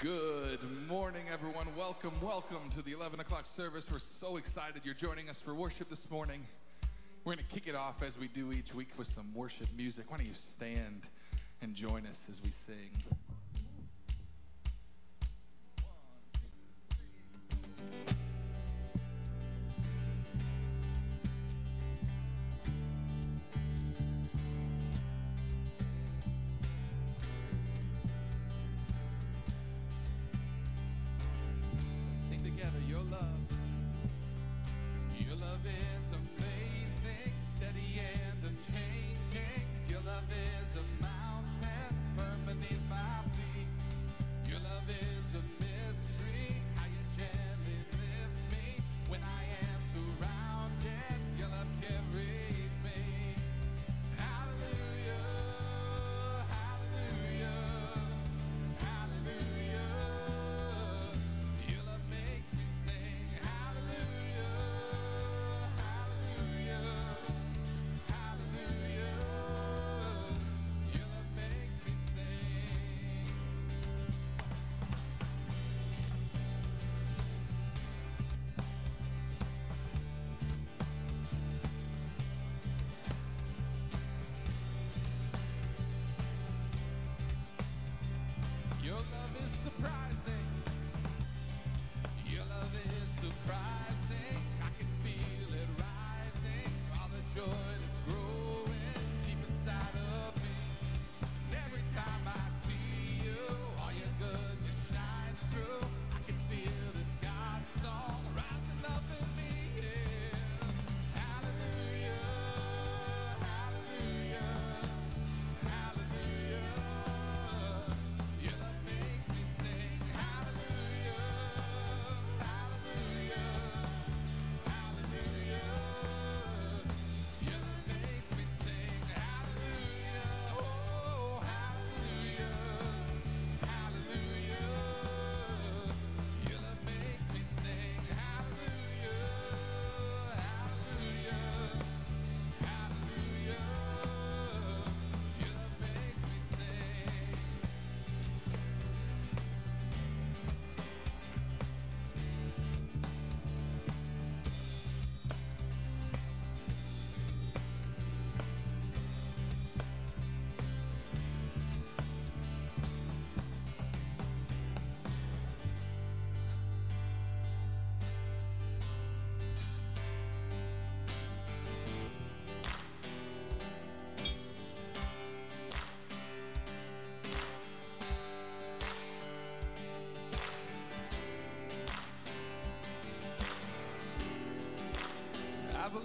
Good morning, everyone. Welcome, welcome to the 11 o'clock service. We're so excited you're joining us for worship this morning. We're going to kick it off as we do each week with some worship music. Why don't you stand and join us as we sing?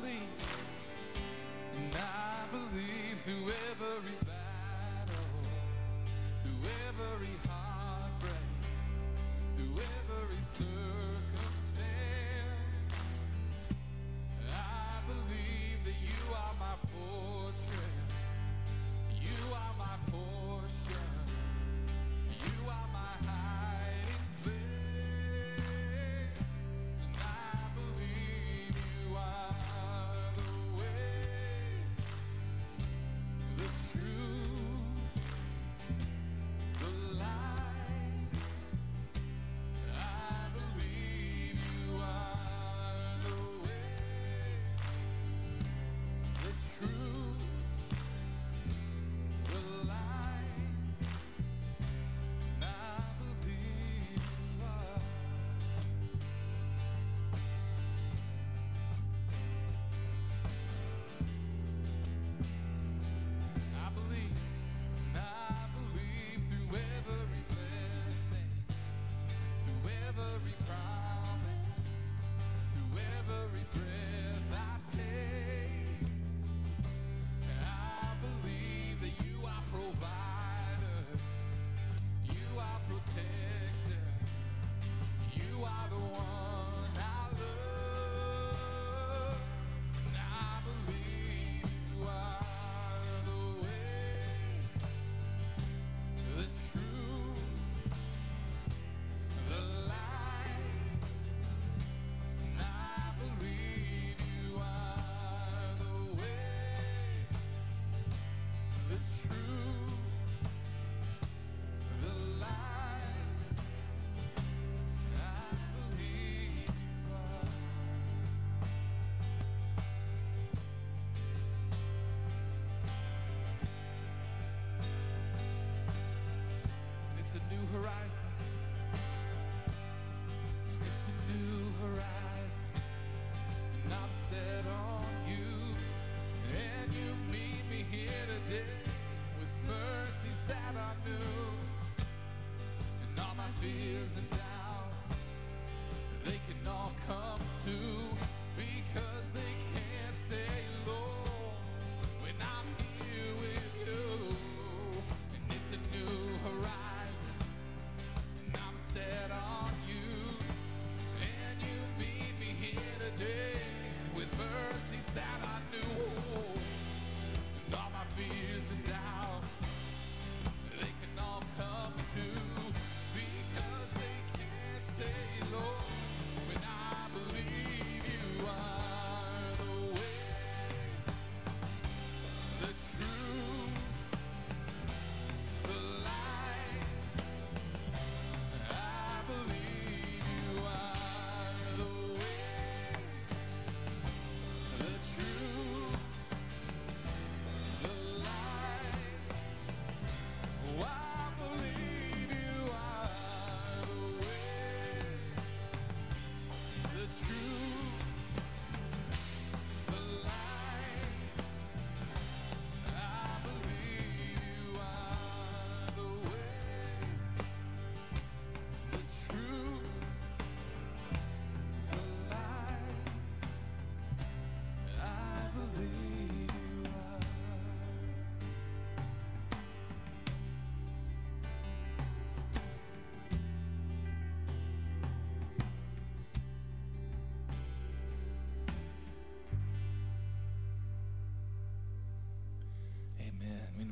believe.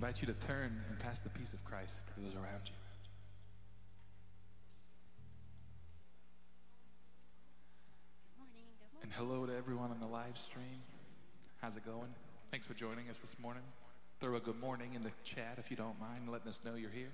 invite you to turn and pass the peace of Christ to those around you. Good morning, good morning. And hello to everyone on the live stream. How's it going? Thanks for joining us this morning. Throw a good morning in the chat if you don't mind, letting us know you're here.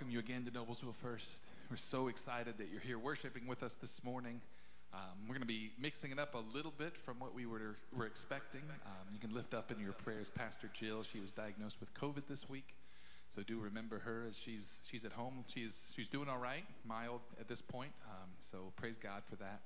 welcome you again to Noblesville First. We're so excited that you're here worshiping with us this morning. Um, we're going to be mixing it up a little bit from what we were, were expecting. Um, you can lift up in your prayers Pastor Jill. She was diagnosed with COVID this week. So do remember her as she's she's at home. She's she's doing all right, mild at this point. Um, so praise God for that.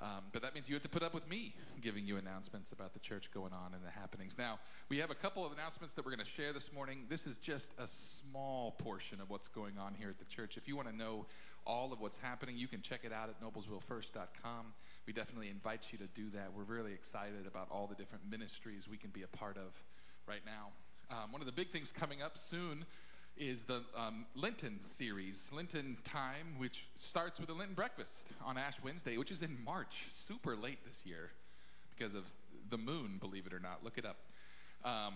Um, but that means you have to put up with me giving you announcements about the church going on and the happenings. Now, we have a couple of announcements that we're going to share this morning. This is just a small portion of what's going on here at the church. If you want to know all of what's happening, you can check it out at noblesvillefirst.com. We definitely invite you to do that. We're really excited about all the different ministries we can be a part of right now. Um, one of the big things coming up soon is the um, Lenten series, Lenten Time, which starts with a Lenten breakfast on Ash Wednesday, which is in March, super late this year because of the moon, believe it or not. Look it up. Um,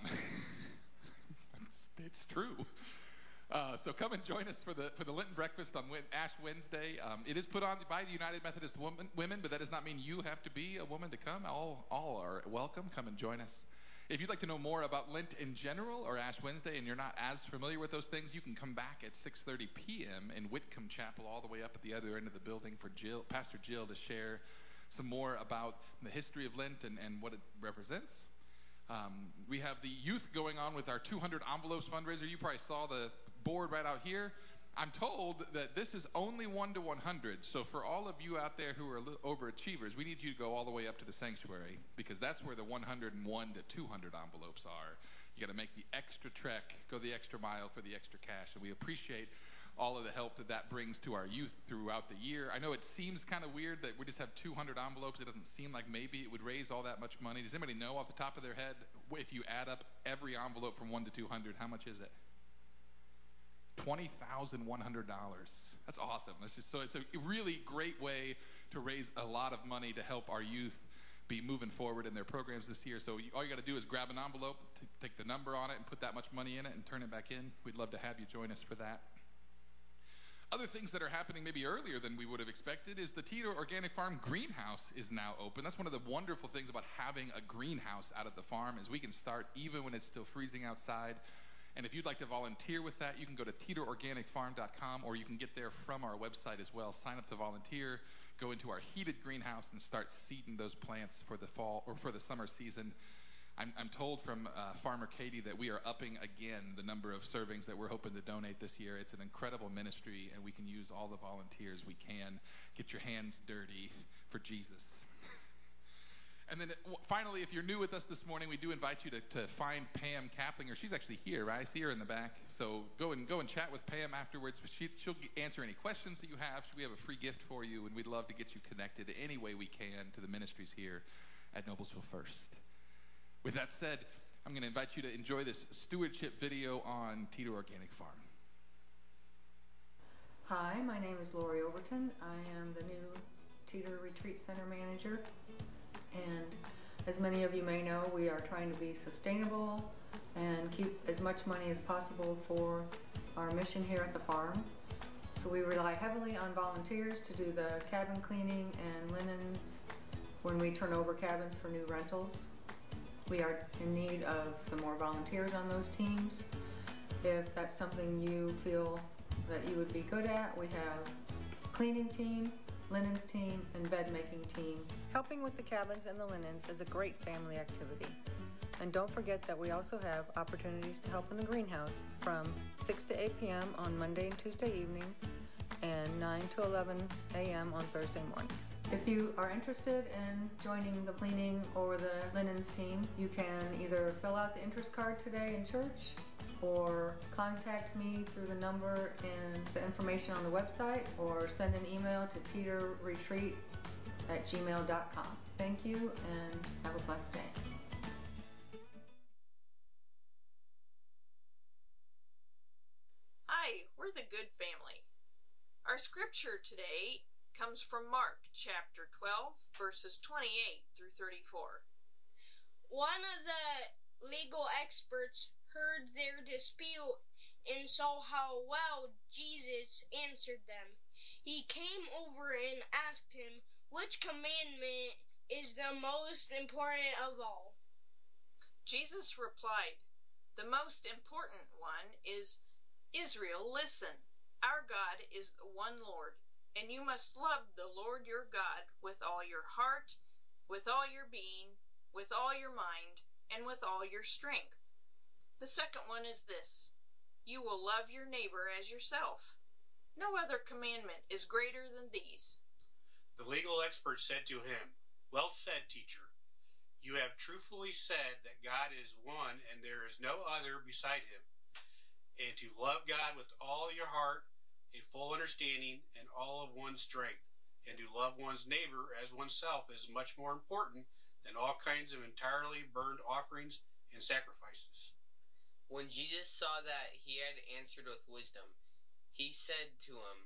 it's, it's, true. Uh, so come and join us for the for the Lenten breakfast on Ash Wednesday. Um, it is put on by the United Methodist woman, Women, but that does not mean you have to be a woman to come. All all are welcome. Come and join us. If you'd like to know more about Lent in general or Ash Wednesday and you're not as familiar with those things, you can come back at 6:30 p.m. in Whitcomb Chapel all the way up at the other end of the building for Jill, Pastor Jill to share some more about the history of Lent and, and what it represents. Um, we have the youth going on with our 200 envelopes fundraiser. You probably saw the board right out here. I'm told that this is only 1 to 100. So for all of you out there who are overachievers, we need you to go all the way up to the sanctuary because that's where the 101 to 200 envelopes are. You got to make the extra trek, go the extra mile for the extra cash. And we appreciate all of the help that that brings to our youth throughout the year. I know it seems kind of weird that we just have 200 envelopes. It doesn't seem like maybe it would raise all that much money. Does anybody know off the top of their head if you add up every envelope from 1 to 200, how much is it? $20,100. That's awesome. That's just so it's a really great way to raise a lot of money to help our youth be moving forward in their programs this year. So all you got to do is grab an envelope, t- take the number on it, and put that much money in it and turn it back in. We'd love to have you join us for that. Other things that are happening maybe earlier than we would have expected is the Teter Organic Farm greenhouse is now open. That's one of the wonderful things about having a greenhouse out at the farm is we can start even when it's still freezing outside and if you'd like to volunteer with that, you can go to teterorganicfarm.com or you can get there from our website as well. Sign up to volunteer, go into our heated greenhouse and start seeding those plants for the fall or for the summer season. I'm, I'm told from uh, Farmer Katie that we are upping again the number of servings that we're hoping to donate this year. It's an incredible ministry, and we can use all the volunteers we can. Get your hands dirty for Jesus. And then finally, if you're new with us this morning, we do invite you to, to find Pam Kaplinger. She's actually here, right? I see her in the back. So go and go and chat with Pam afterwards. She, she'll answer any questions that you have. We have a free gift for you, and we'd love to get you connected any way we can to the ministries here at Noblesville First. With that said, I'm going to invite you to enjoy this stewardship video on Teter Organic Farm. Hi, my name is Lori Overton. I am the new Teter Retreat Center manager and as many of you may know, we are trying to be sustainable and keep as much money as possible for our mission here at the farm. So we rely heavily on volunteers to do the cabin cleaning and linens when we turn over cabins for new rentals. We are in need of some more volunteers on those teams. If that's something you feel that you would be good at, we have cleaning team, linens team, and bed making team. Helping with the cabins and the linens is a great family activity. And don't forget that we also have opportunities to help in the greenhouse from 6 to 8 p.m. on Monday and Tuesday evening and 9 to 11 a.m. on Thursday mornings. If you are interested in joining the cleaning or the linens team, you can either fill out the interest card today in church or contact me through the number and the information on the website or send an email to teterretreat at gmail.com. Thank you and have a blessed day. Hi, we're the Good Family. Our scripture today comes from Mark chapter 12, verses 28 through 34. One of the legal experts heard their dispute and saw how well Jesus answered them. He came over and asked him, Which commandment is the most important of all? Jesus replied, The most important one is Israel, listen. Our God is one Lord, and you must love the Lord your God with all your heart, with all your being, with all your mind, and with all your strength. The second one is this you will love your neighbor as yourself. No other commandment is greater than these. The legal expert said to him, Well said, teacher. You have truthfully said that God is one and there is no other beside him, and to love God with all your heart, a full understanding, and all of one's strength, and to love one's neighbor as oneself is much more important than all kinds of entirely burned offerings and sacrifices. When Jesus saw that he had answered with wisdom, he said to him,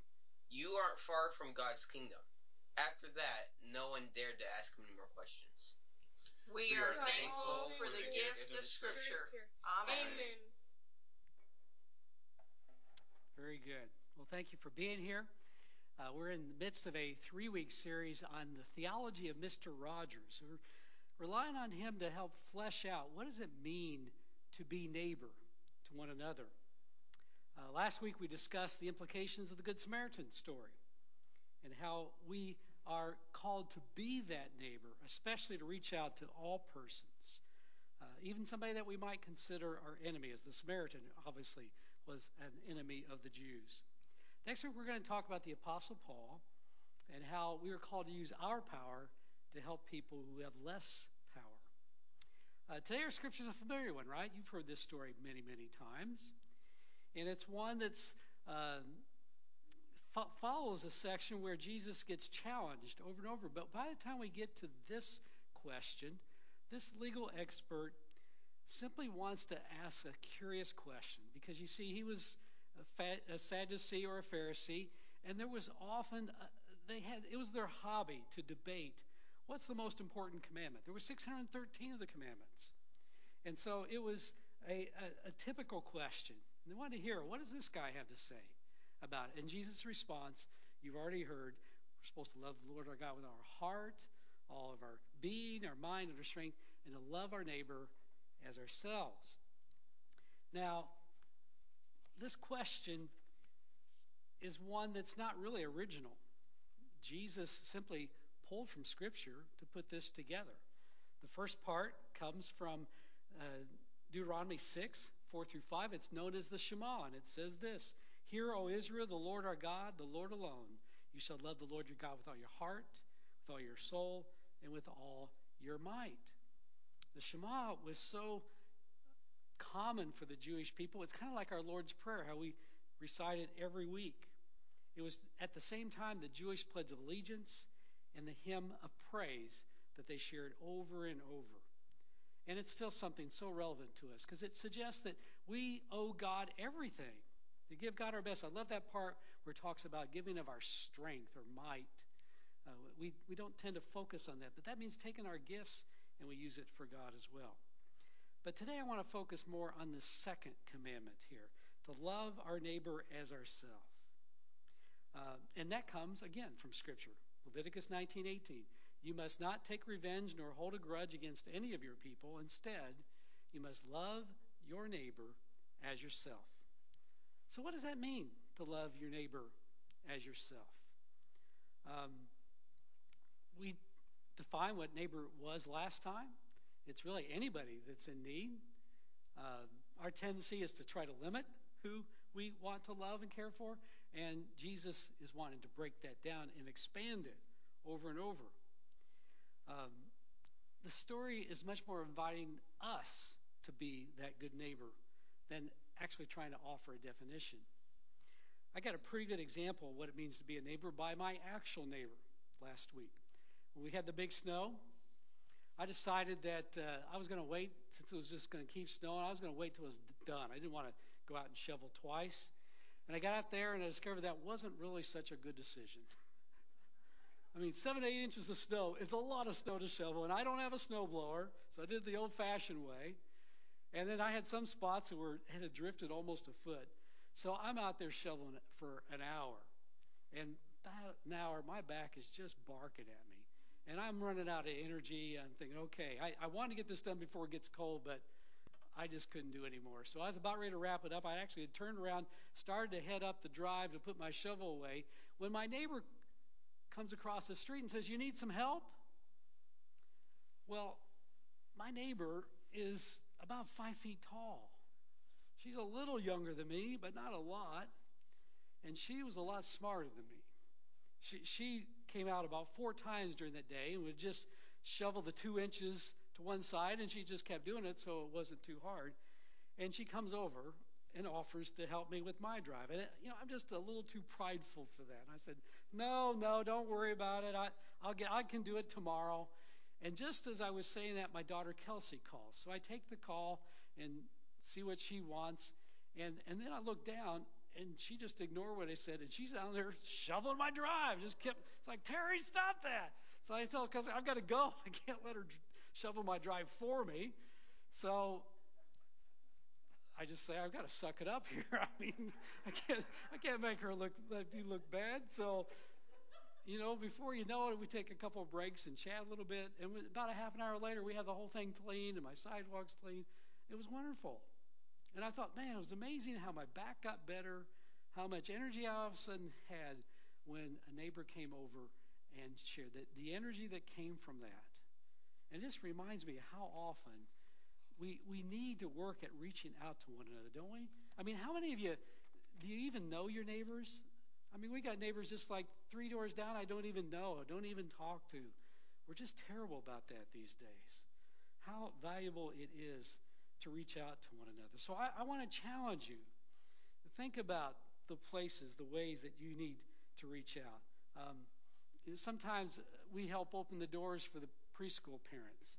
You aren't far from God's kingdom. After that, no one dared to ask him any more questions. We, We are, are thankful for the gift of Scripture. Amen. Amen. Very good. Well, thank you for being here. Uh, we're in the midst of a three week series on the theology of Mr. Rogers. We're relying on him to help flesh out what does it mean to be neighbor to one another. Uh, last week we discussed the implications of the Good Samaritan story and how we are called to be that neighbor, especially to reach out to all persons, uh, even somebody that we might consider our enemy, as the Samaritan obviously was an enemy of the Jews. Next week, we're going to talk about the Apostle Paul and how we are called to use our power to help people who have less. Uh, today, our scripture is a familiar one, right? You've heard this story many, many times. And it's one that uh, fo- follows a section where Jesus gets challenged over and over. But by the time we get to this question, this legal expert simply wants to ask a curious question because you see, he was a, a Sadducee or a Pharisee, and there was often uh, they had it was their hobby to debate what's the most important commandment. There were 613 of the commandments, and so it was a, a, a typical question. And they wanted to hear what does this guy have to say about it. And Jesus' response, you've already heard, we're supposed to love the Lord our God with our heart, all of our being, our mind, and our strength, and to love our neighbor as ourselves. Now, this question is one that's not really original. Jesus simply pulled from Scripture to put this together. The first part comes from uh, Deuteronomy 6, 4 through 5. It's known as the Shema, and it says this Hear, O Israel, the Lord our God, the Lord alone. You shall love the Lord your God with all your heart, with all your soul, and with all your might. The Shema was so common for the Jewish people. It's kind of like our Lord's Prayer, how we recite it every week. It was at the same time the Jewish Pledge of Allegiance and the hymn of praise that they shared over and over. And it's still something so relevant to us because it suggests that we owe God everything, to give God our best. I love that part where it talks about giving of our strength or might. Uh, we, we don't tend to focus on that, but that means taking our gifts and we use it for God as well. But today I want to focus more on the second commandment here to love our neighbor as ourselves. Uh, and that comes again from Scripture. Leviticus 19:18. You must not take revenge nor hold a grudge against any of your people. Instead, you must love your neighbor as yourself. So, what does that mean to love your neighbor as yourself? Um, we define what neighbor was last time. It's really anybody that's in need. Uh, our tendency is to try to limit who we want to love and care for, and Jesus is wanting to break that down and expand it over and over. Um, the story is much more inviting us to be that good neighbor than actually trying to offer a definition. I got a pretty good example of what it means to be a neighbor by my actual neighbor last week. When we had the big snow, I decided that uh, I was going to wait, since it was just going to keep snowing, I was going to wait till it was done. I didn't want to go out and shovel twice. And I got out there and I discovered that wasn't really such a good decision. I mean, seven, eight inches of snow is a lot of snow to shovel, and I don't have a snowblower, so I did the old fashioned way. And then I had some spots that were had drifted almost a foot. So I'm out there shoveling for an hour. And about an hour, my back is just barking at me. And I'm running out of energy. I'm thinking, okay, I, I want to get this done before it gets cold, but I just couldn't do anymore. So I was about ready to wrap it up. I actually had turned around, started to head up the drive to put my shovel away, when my neighbor comes across the street and says, You need some help? Well, my neighbor is about five feet tall. She's a little younger than me, but not a lot. And she was a lot smarter than me. She, she came out about four times during that day and would just shovel the two inches to one side, and she just kept doing it so it wasn't too hard. And she comes over and offers to help me with my drive. And, you know, I'm just a little too prideful for that. And I said, no, no, don't worry about it. I, I'll get, I can do it tomorrow. And just as I was saying that, my daughter Kelsey calls. So I take the call and see what she wants. And, and then I look down, and she just ignored what I said, and she's down there shoveling my drive. Just kept, it's like, Terry, stop that. So I tell Kelsey, I've got to go. I can't let her shovel my drive for me. So I just say I've got to suck it up here. I mean, I can't I can't make her look let me look bad. So, you know, before you know it, we take a couple of breaks and chat a little bit, and about a half an hour later, we have the whole thing cleaned and my sidewalks cleaned. It was wonderful, and I thought, man, it was amazing how my back got better, how much energy I all of a sudden had when a neighbor came over and shared that the energy that came from that. And just reminds me how often we, we need to work at reaching out to one another, don't we? I mean, how many of you do you even know your neighbors? I mean, we got neighbors just like three doors down I don't even know, don't even talk to. We're just terrible about that these days. How valuable it is to reach out to one another. So I, I want to challenge you to think about the places, the ways that you need to reach out. Um, sometimes we help open the doors for the preschool parents.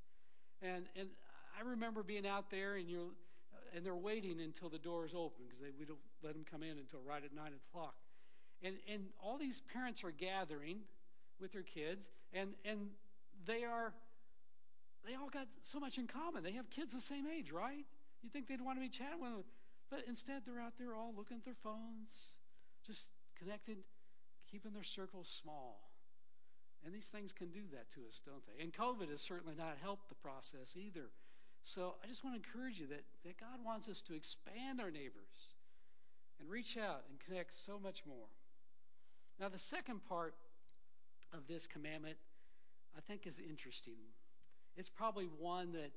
And, and I remember being out there and you're and they're waiting until the doors open because they we don't let them come in until right at nine o'clock. And and all these parents are gathering with their kids and and they are they all got so much in common. They have kids the same age, right? You think they'd want to be chatting with them, but instead they're out there all looking at their phones, just connected, keeping their circles small. And these things can do that to us, don't they? And COVID has certainly not helped the process either. So I just want to encourage you that, that God wants us to expand our neighbors and reach out and connect so much more. Now, the second part of this commandment, I think, is interesting. It's probably one that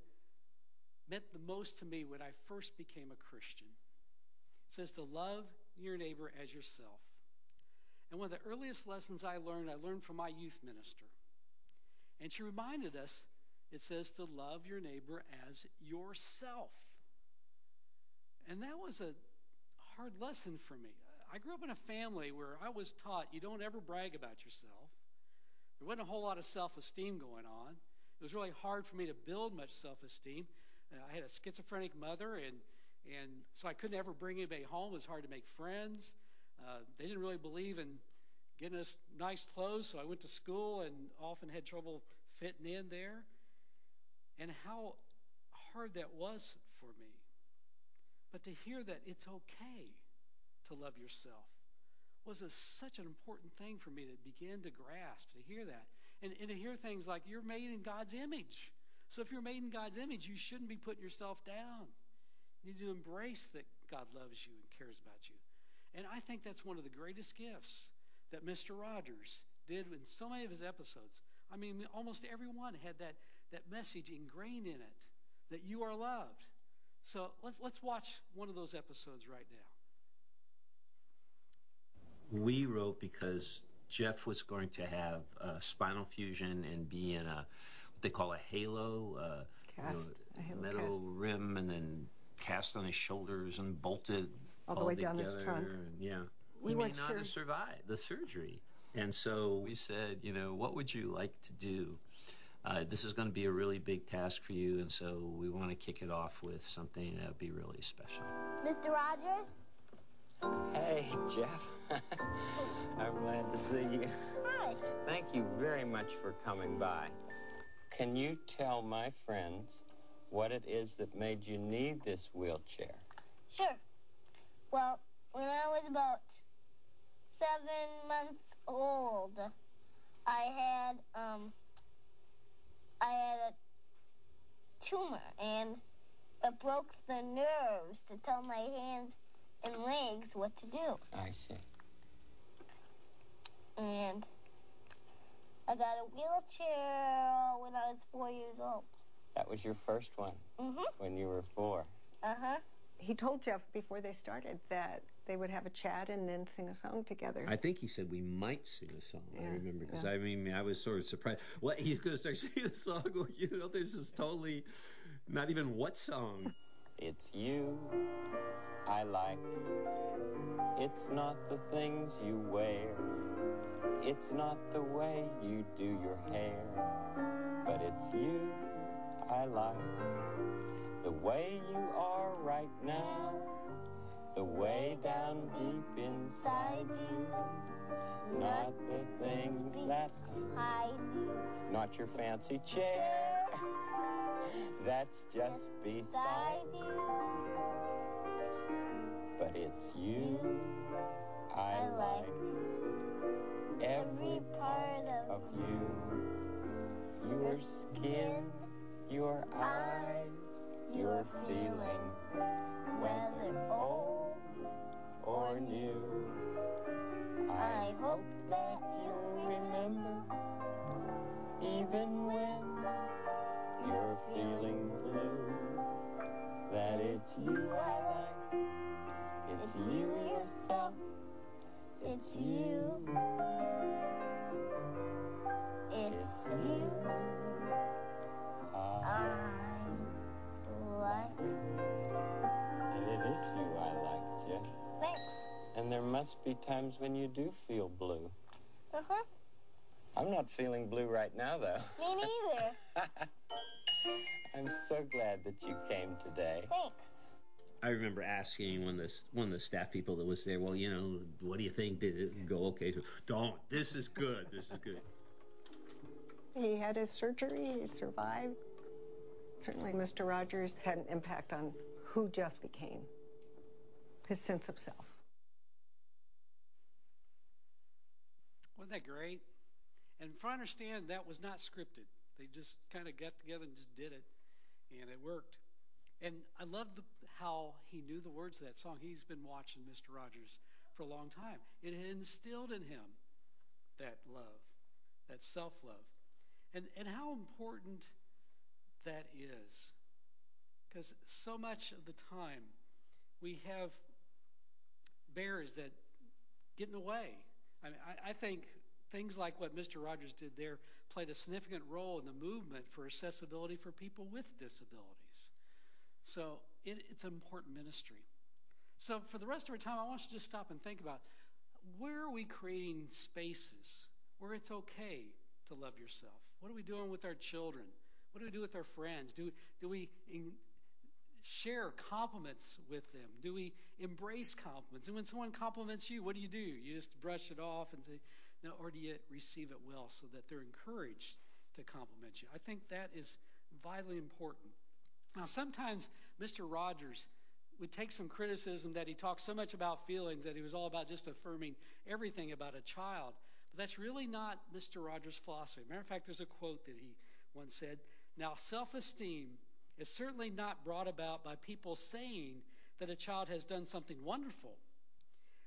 meant the most to me when I first became a Christian. It says to love your neighbor as yourself. And one of the earliest lessons I learned, I learned from my youth minister. And she reminded us it says to love your neighbor as yourself. And that was a hard lesson for me. I grew up in a family where I was taught you don't ever brag about yourself. There wasn't a whole lot of self esteem going on. It was really hard for me to build much self esteem. Uh, I had a schizophrenic mother, and, and so I couldn't ever bring anybody home. It was hard to make friends. Uh, they didn't really believe in getting us nice clothes, so I went to school and often had trouble fitting in there and how hard that was for me. But to hear that it's okay to love yourself was a, such an important thing for me to begin to grasp, to hear that. And, and to hear things like you're made in God's image. So if you're made in God's image, you shouldn't be putting yourself down. You need to embrace that God loves you and cares about you. And I think that's one of the greatest gifts that Mr. Rogers did in so many of his episodes. I mean, almost everyone had that that message ingrained in it that you are loved. So let's, let's watch one of those episodes right now. We wrote because Jeff was going to have a spinal fusion and be in a what they call a halo, uh, cast, you know, a halo metal cast. rim, and then cast on his shoulders and bolted all the way together. down his trunk. And, yeah, We he may weren't not sure. have survived the surgery. And so we said, you know, what would you like to do? Uh, this is going to be a really big task for you, and so we want to kick it off with something that would be really special. Mr. Rogers? Hey, Jeff. I'm glad to see you. Hi. Thank you very much for coming by. Can you tell my friends what it is that made you need this wheelchair? Sure. Well, when I was about seven months old, I had um I had a tumor and It broke the nerves to tell my hands and legs what to do. I see. And I got a wheelchair when I was four years old. That was your first one Mhm. when you were four. Uh huh. He told Jeff before they started that they would have a chat and then sing a song together. I think he said we might sing a song. I remember because yeah. I mean I was sort of surprised. What he's going to start singing a song? Well, you know, this is totally not even what song. It's you I like. It's not the things you wear. It's not the way you do your hair. But it's you I like. The way you are right now. The way down deep inside you. Not the things that hide you. not your fancy chair. That's just beside you. But it's you I like Every part of you. Your skin, your eyes, your feelings, whether old or new. I hope that you'll remember, even when you're feeling blue, that it's you I like. It's you yourself. It's you. It's you I like. And it is you I like, Jeff. Thanks. And there must be times when you do feel blue. Uh huh. I'm not feeling blue right now, though. Me neither. I'm so glad that you came today. Thanks. I remember asking one of the one of the staff people that was there. Well, you know, what do you think? Did it go okay? So, Don't. This is good. This is good. He had his surgery, he survived. Certainly, Mr. Rogers had an impact on who Jeff became, his sense of self. Wasn't that great? And if I understand, that was not scripted. They just kind of got together and just did it, and it worked. And I love the, how he knew the words of that song. He's been watching Mr. Rogers for a long time. It had instilled in him that love, that self love, and, and how important that is. Because so much of the time we have barriers that get in the way. I, mean, I, I think things like what Mr. Rogers did there played a significant role in the movement for accessibility for people with disabilities. So it, it's an important ministry. So for the rest of our time, I want you to just stop and think about where are we creating spaces where it's okay to love yourself? What are we doing with our children? What do we do with our friends? Do, do we in, share compliments with them? Do we embrace compliments? And when someone compliments you, what do you do? You just brush it off and say, no, or do you receive it well so that they're encouraged to compliment you? I think that is vitally important. Now, sometimes Mr. Rogers would take some criticism that he talked so much about feelings that he was all about just affirming everything about a child. But that's really not Mr. Rogers' philosophy. Matter of fact, there's a quote that he once said Now, self esteem is certainly not brought about by people saying that a child has done something wonderful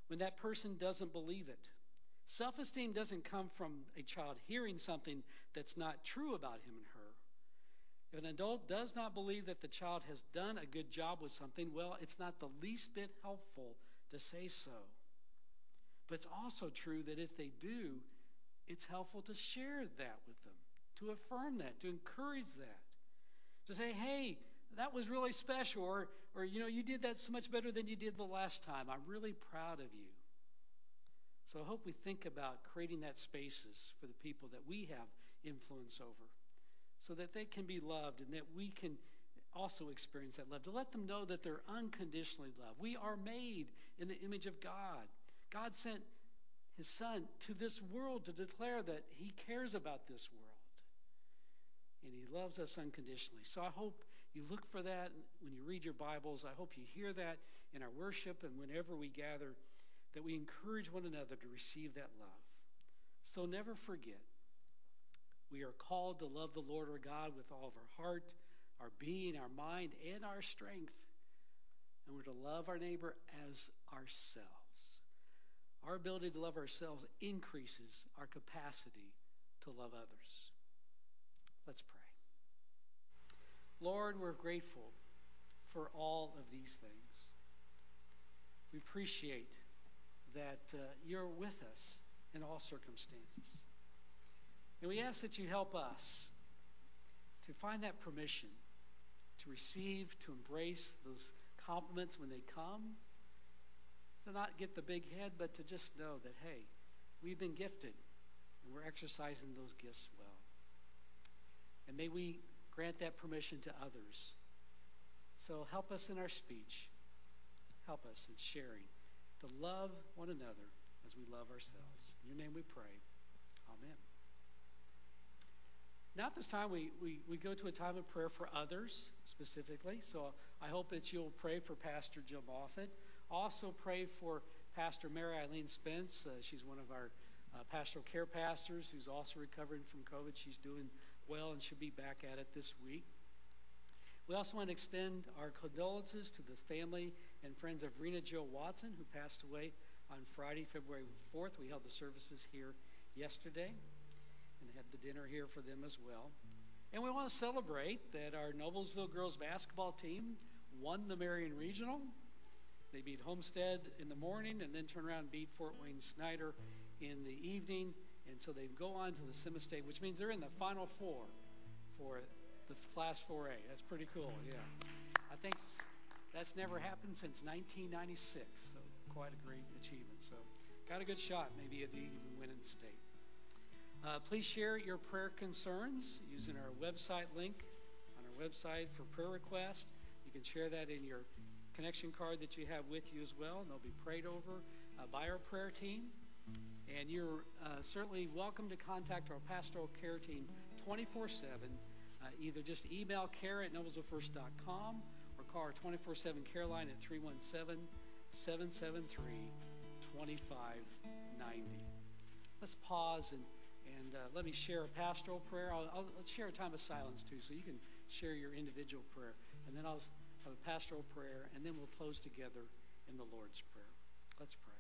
when that person doesn't believe it. Self esteem doesn't come from a child hearing something that's not true about him and her. If an adult does not believe that the child has done a good job with something, well, it's not the least bit helpful to say so. But it's also true that if they do, it's helpful to share that with them, to affirm that, to encourage that, to say, hey, that was really special, or, or you know, you did that so much better than you did the last time. I'm really proud of you. So I hope we think about creating that spaces for the people that we have influence over so that they can be loved and that we can also experience that love, to let them know that they're unconditionally loved. We are made in the image of God. God sent his son to this world to declare that he cares about this world. And he loves us unconditionally. So I hope you look for that when you read your Bibles. I hope you hear that in our worship and whenever we gather, that we encourage one another to receive that love. So never forget, we are called to love the Lord our God with all of our heart, our being, our mind, and our strength. And we're to love our neighbor as ourselves. Our ability to love ourselves increases our capacity to love others. Let's pray. Lord, we're grateful for all of these things. We appreciate that uh, you're with us in all circumstances. And we ask that you help us to find that permission to receive, to embrace those compliments when they come, to not get the big head, but to just know that, hey, we've been gifted and we're exercising those gifts well. And may we grant that permission to others. So help us in our speech, help us in sharing, to love one another as we love ourselves. In your name we pray. Amen. Now, at this time, we, we, we go to a time of prayer for others specifically. So I hope that you'll pray for Pastor Jill Moffat. Also, pray for Pastor Mary Eileen Spence. Uh, she's one of our uh, pastoral care pastors who's also recovering from COVID. She's doing well and should be back at it this week. We also want to extend our condolences to the family and friends of Rena Jill Watson, who passed away on Friday, February 4th. We held the services here yesterday and had the dinner here for them as well. And we want to celebrate that our Noblesville girls basketball team won the Marion Regional. They beat Homestead in the morning and then turn around and beat Fort Wayne Snider in the evening. And so they go on to the Semi-State, which means they're in the Final Four for the Class 4A. That's pretty cool, yeah. I think that's never happened since 1996, so quite a great achievement. So got a good shot, maybe at even winning state. Uh, please share your prayer concerns using our website link on our website for prayer requests. You can share that in your connection card that you have with you as well, and they'll be prayed over uh, by our prayer team. And you're uh, certainly welcome to contact our pastoral care team 24 7. Uh, either just email care at noblesvillefirst.com or call our 24 7 care line at 317 773 2590. Let's pause and and uh, let me share a pastoral prayer. I'll, I'll, let's share a time of silence too, so you can share your individual prayer. And then I'll have a pastoral prayer, and then we'll close together in the Lord's Prayer. Let's pray.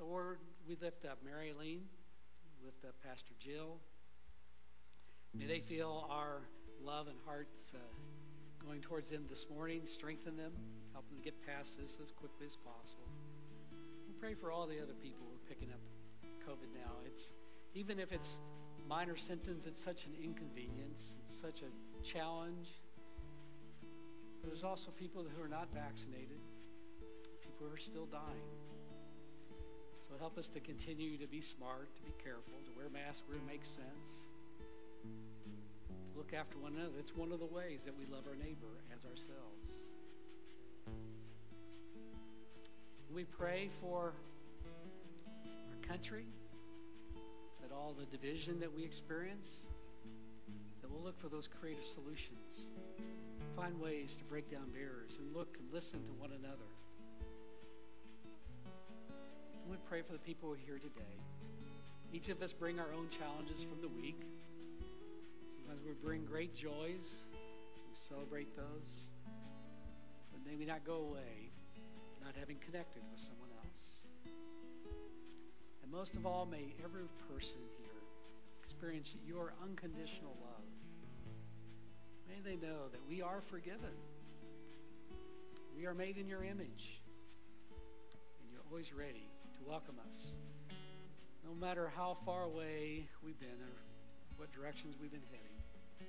So, Lord, we lift up Mary Lean, lift up Pastor Jill. May they feel our love and hearts uh, going towards them this morning. Strengthen them, help them get past this as quickly as possible. We pray for all the other people who are picking up COVID now. It's even if it's minor symptoms, it's such an inconvenience. It's such a challenge. But there's also people who are not vaccinated, people who are still dying. So help us to continue to be smart, to be careful, to wear masks where it makes sense, to look after one another. It's one of the ways that we love our neighbor as ourselves. We pray for our country, that all the division that we experience, that we'll look for those creative solutions, find ways to break down barriers, and look and listen to one another we pray for the people who are here today. Each of us bring our own challenges from the week. Sometimes we bring great joys. We celebrate those. But may not go away not having connected with someone else. And most of all, may every person here experience your unconditional love. May they know that we are forgiven. We are made in your image. And you're always ready to welcome us. No matter how far away we've been or what directions we've been heading,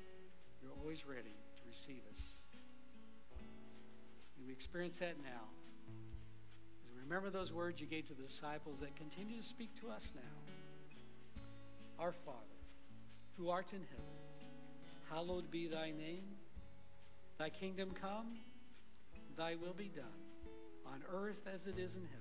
you're always ready to receive us. And we experience that now. As we remember those words you gave to the disciples that continue to speak to us now. Our Father, who art in heaven, hallowed be thy name. Thy kingdom come, thy will be done, on earth as it is in heaven.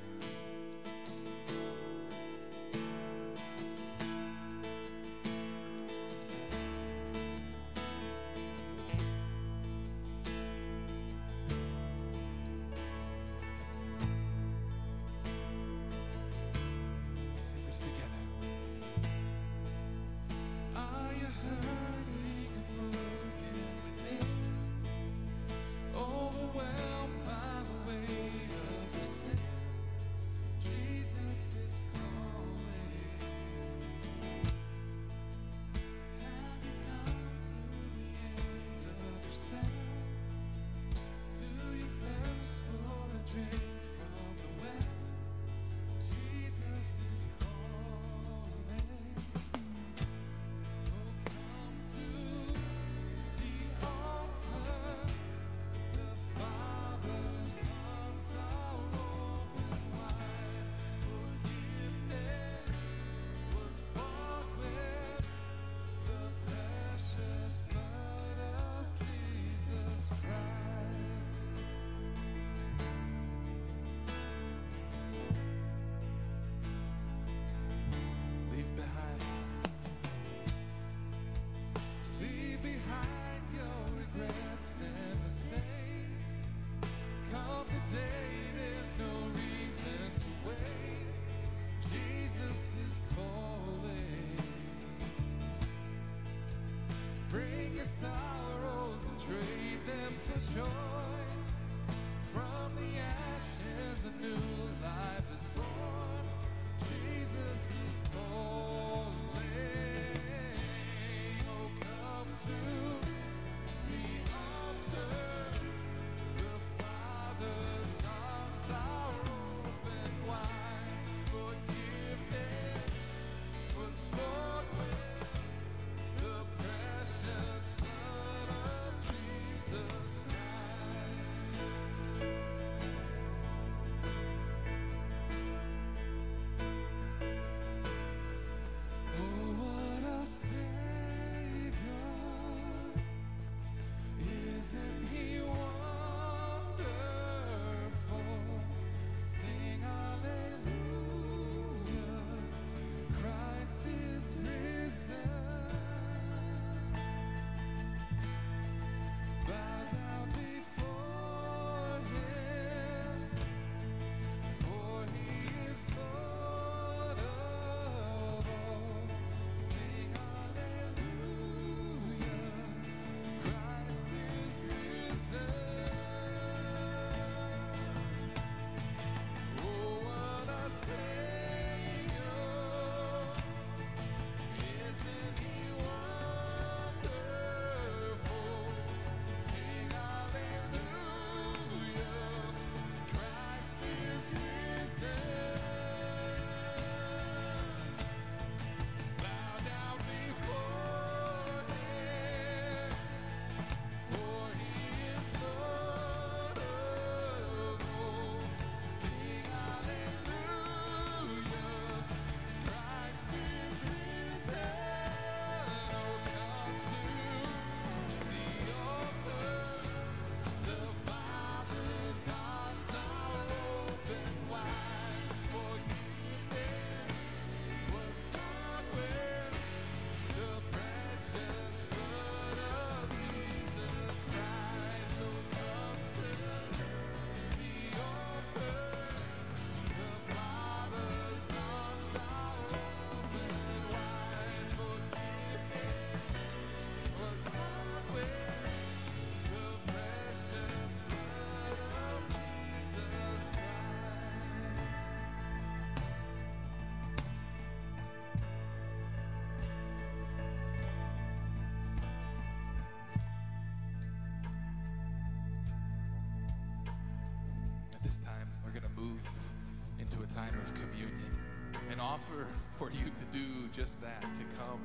Offer for you to do just that, to come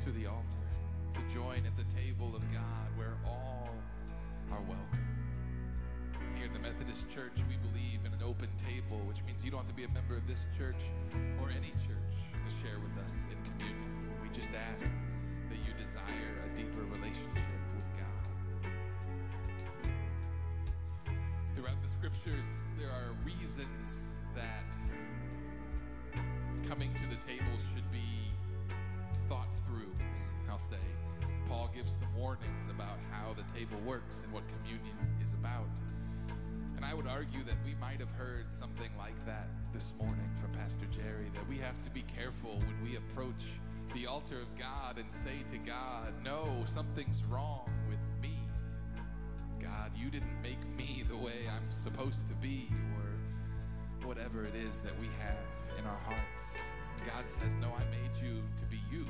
to the altar, to join at the table of God where all are welcome. Here in the Methodist Church, we believe in an open table, which means you don't have to be a member of this church or any church to share with us in communion. We just ask that you desire a deeper relationship with God. Throughout the scriptures, there are reasons that coming to the table should be thought through, I'll say. Paul gives some warnings about how the table works and what communion is about. And I would argue that we might have heard something like that this morning from Pastor Jerry that we have to be careful when we approach the altar of God and say to God, No, something's wrong with me. God, you didn't make me the way I'm supposed to be, whatever it is that we have in our hearts. God says, No, I made you to be you.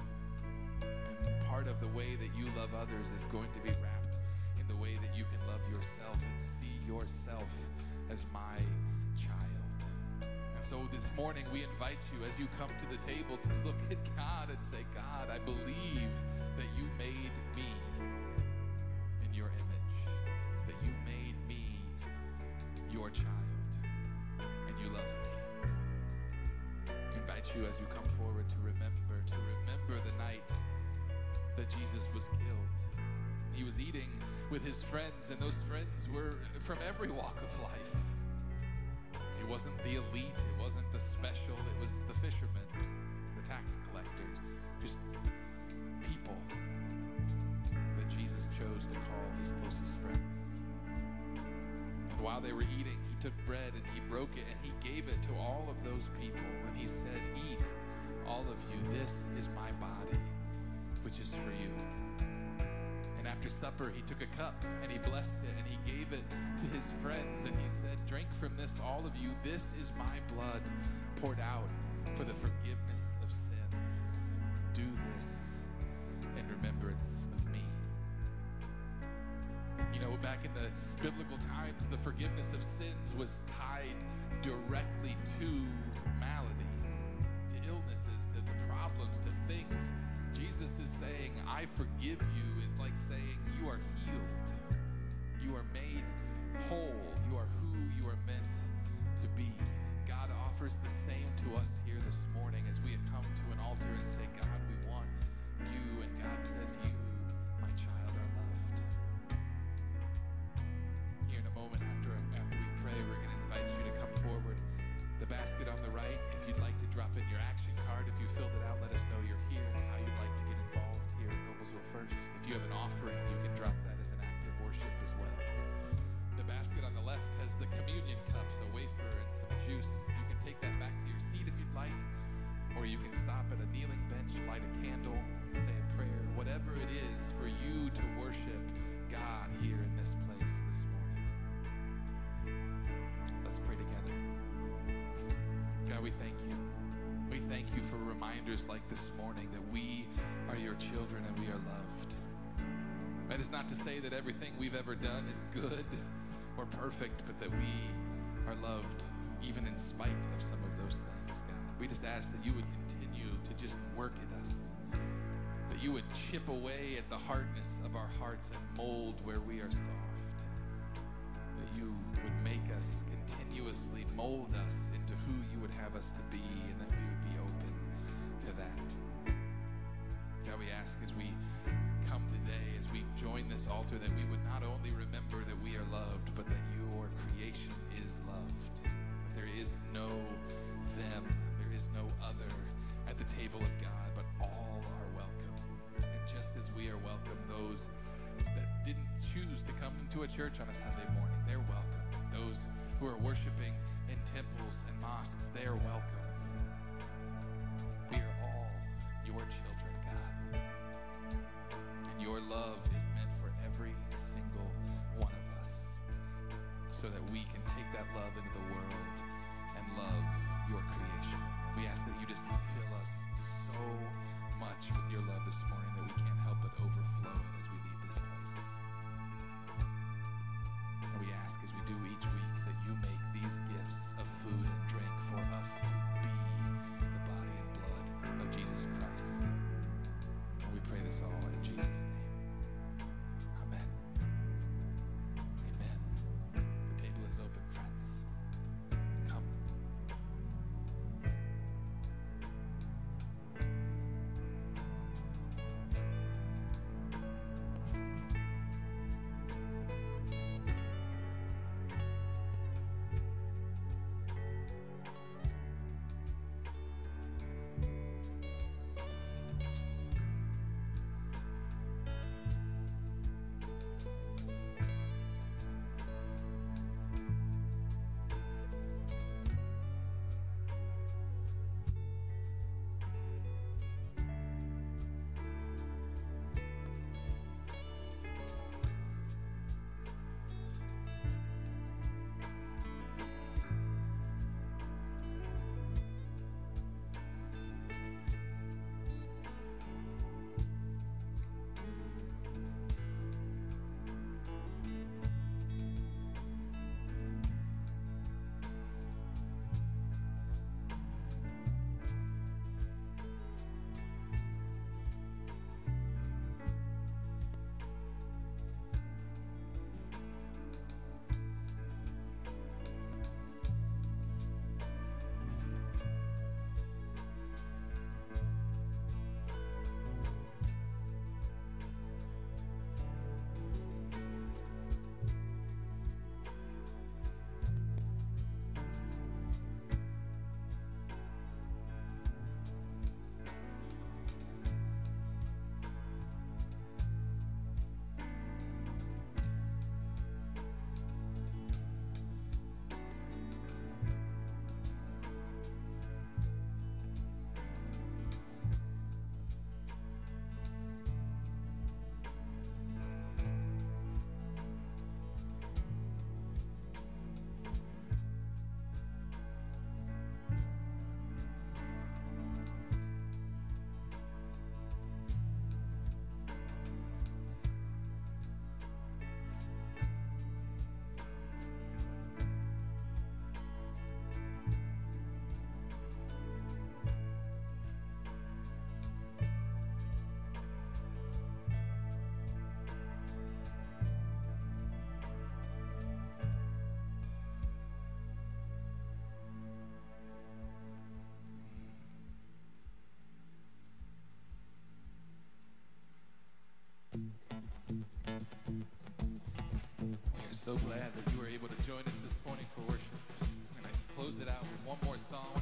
And part of the way that you love others is going to be wrapped in the way that you can love yourself and see yourself as my child. And so this morning we invite you as you come to the table to look at God and say, God, I believe that you made me in your image, that you made me your child, you as you come forward to remember, to remember the night that Jesus was killed. He was eating with his friends, and those friends were from every walk of life. It wasn't the elite, it wasn't the special, it was the fishermen, the tax collectors, just people that Jesus chose to call his closest friends. And while they were eating, took bread and he broke it and he gave it to all of those people. And he said, Eat, all of you, this is my body, which is for you. And after supper, he took a cup and he blessed it and he gave it to his friends. And he said, Drink from this, all of you. This is my blood poured out for the forgiveness of sins. Do this in remembrance back in the biblical times, the forgiveness of sins was tied directly to malady, to illnesses, to the problems, to things. Jesus is saying, I forgive you, is like saying, You are healed. You are made whole. You are who you are meant to be. God offers the same to us here this morning as we come to an altar and say, God, we want you. And God says, You, drop in your action card, if you filled it out, let us reminders like this morning that we are your children and we are loved. That is not to say that everything we've ever done is good or perfect, but that we are loved even in spite of some of those things, God. We just ask that you would continue to just work at us, that you would chip away at the hardness of our hearts and mold where we are soft, that you would make us continuously mold us into who you would have us to be, and that we ask as we come today, as we join this altar, that we would not only remember that we are loved, but that your creation is loved. That there is no them, there is no other at the table of God, but all are welcome. And just as we are welcome, those that didn't choose to come to a church on a Sunday morning, they're welcome. Those who are worshiping in temples and mosques, they are welcome. So glad that you were able to join us this morning for worship. We're going to close it out with one more song.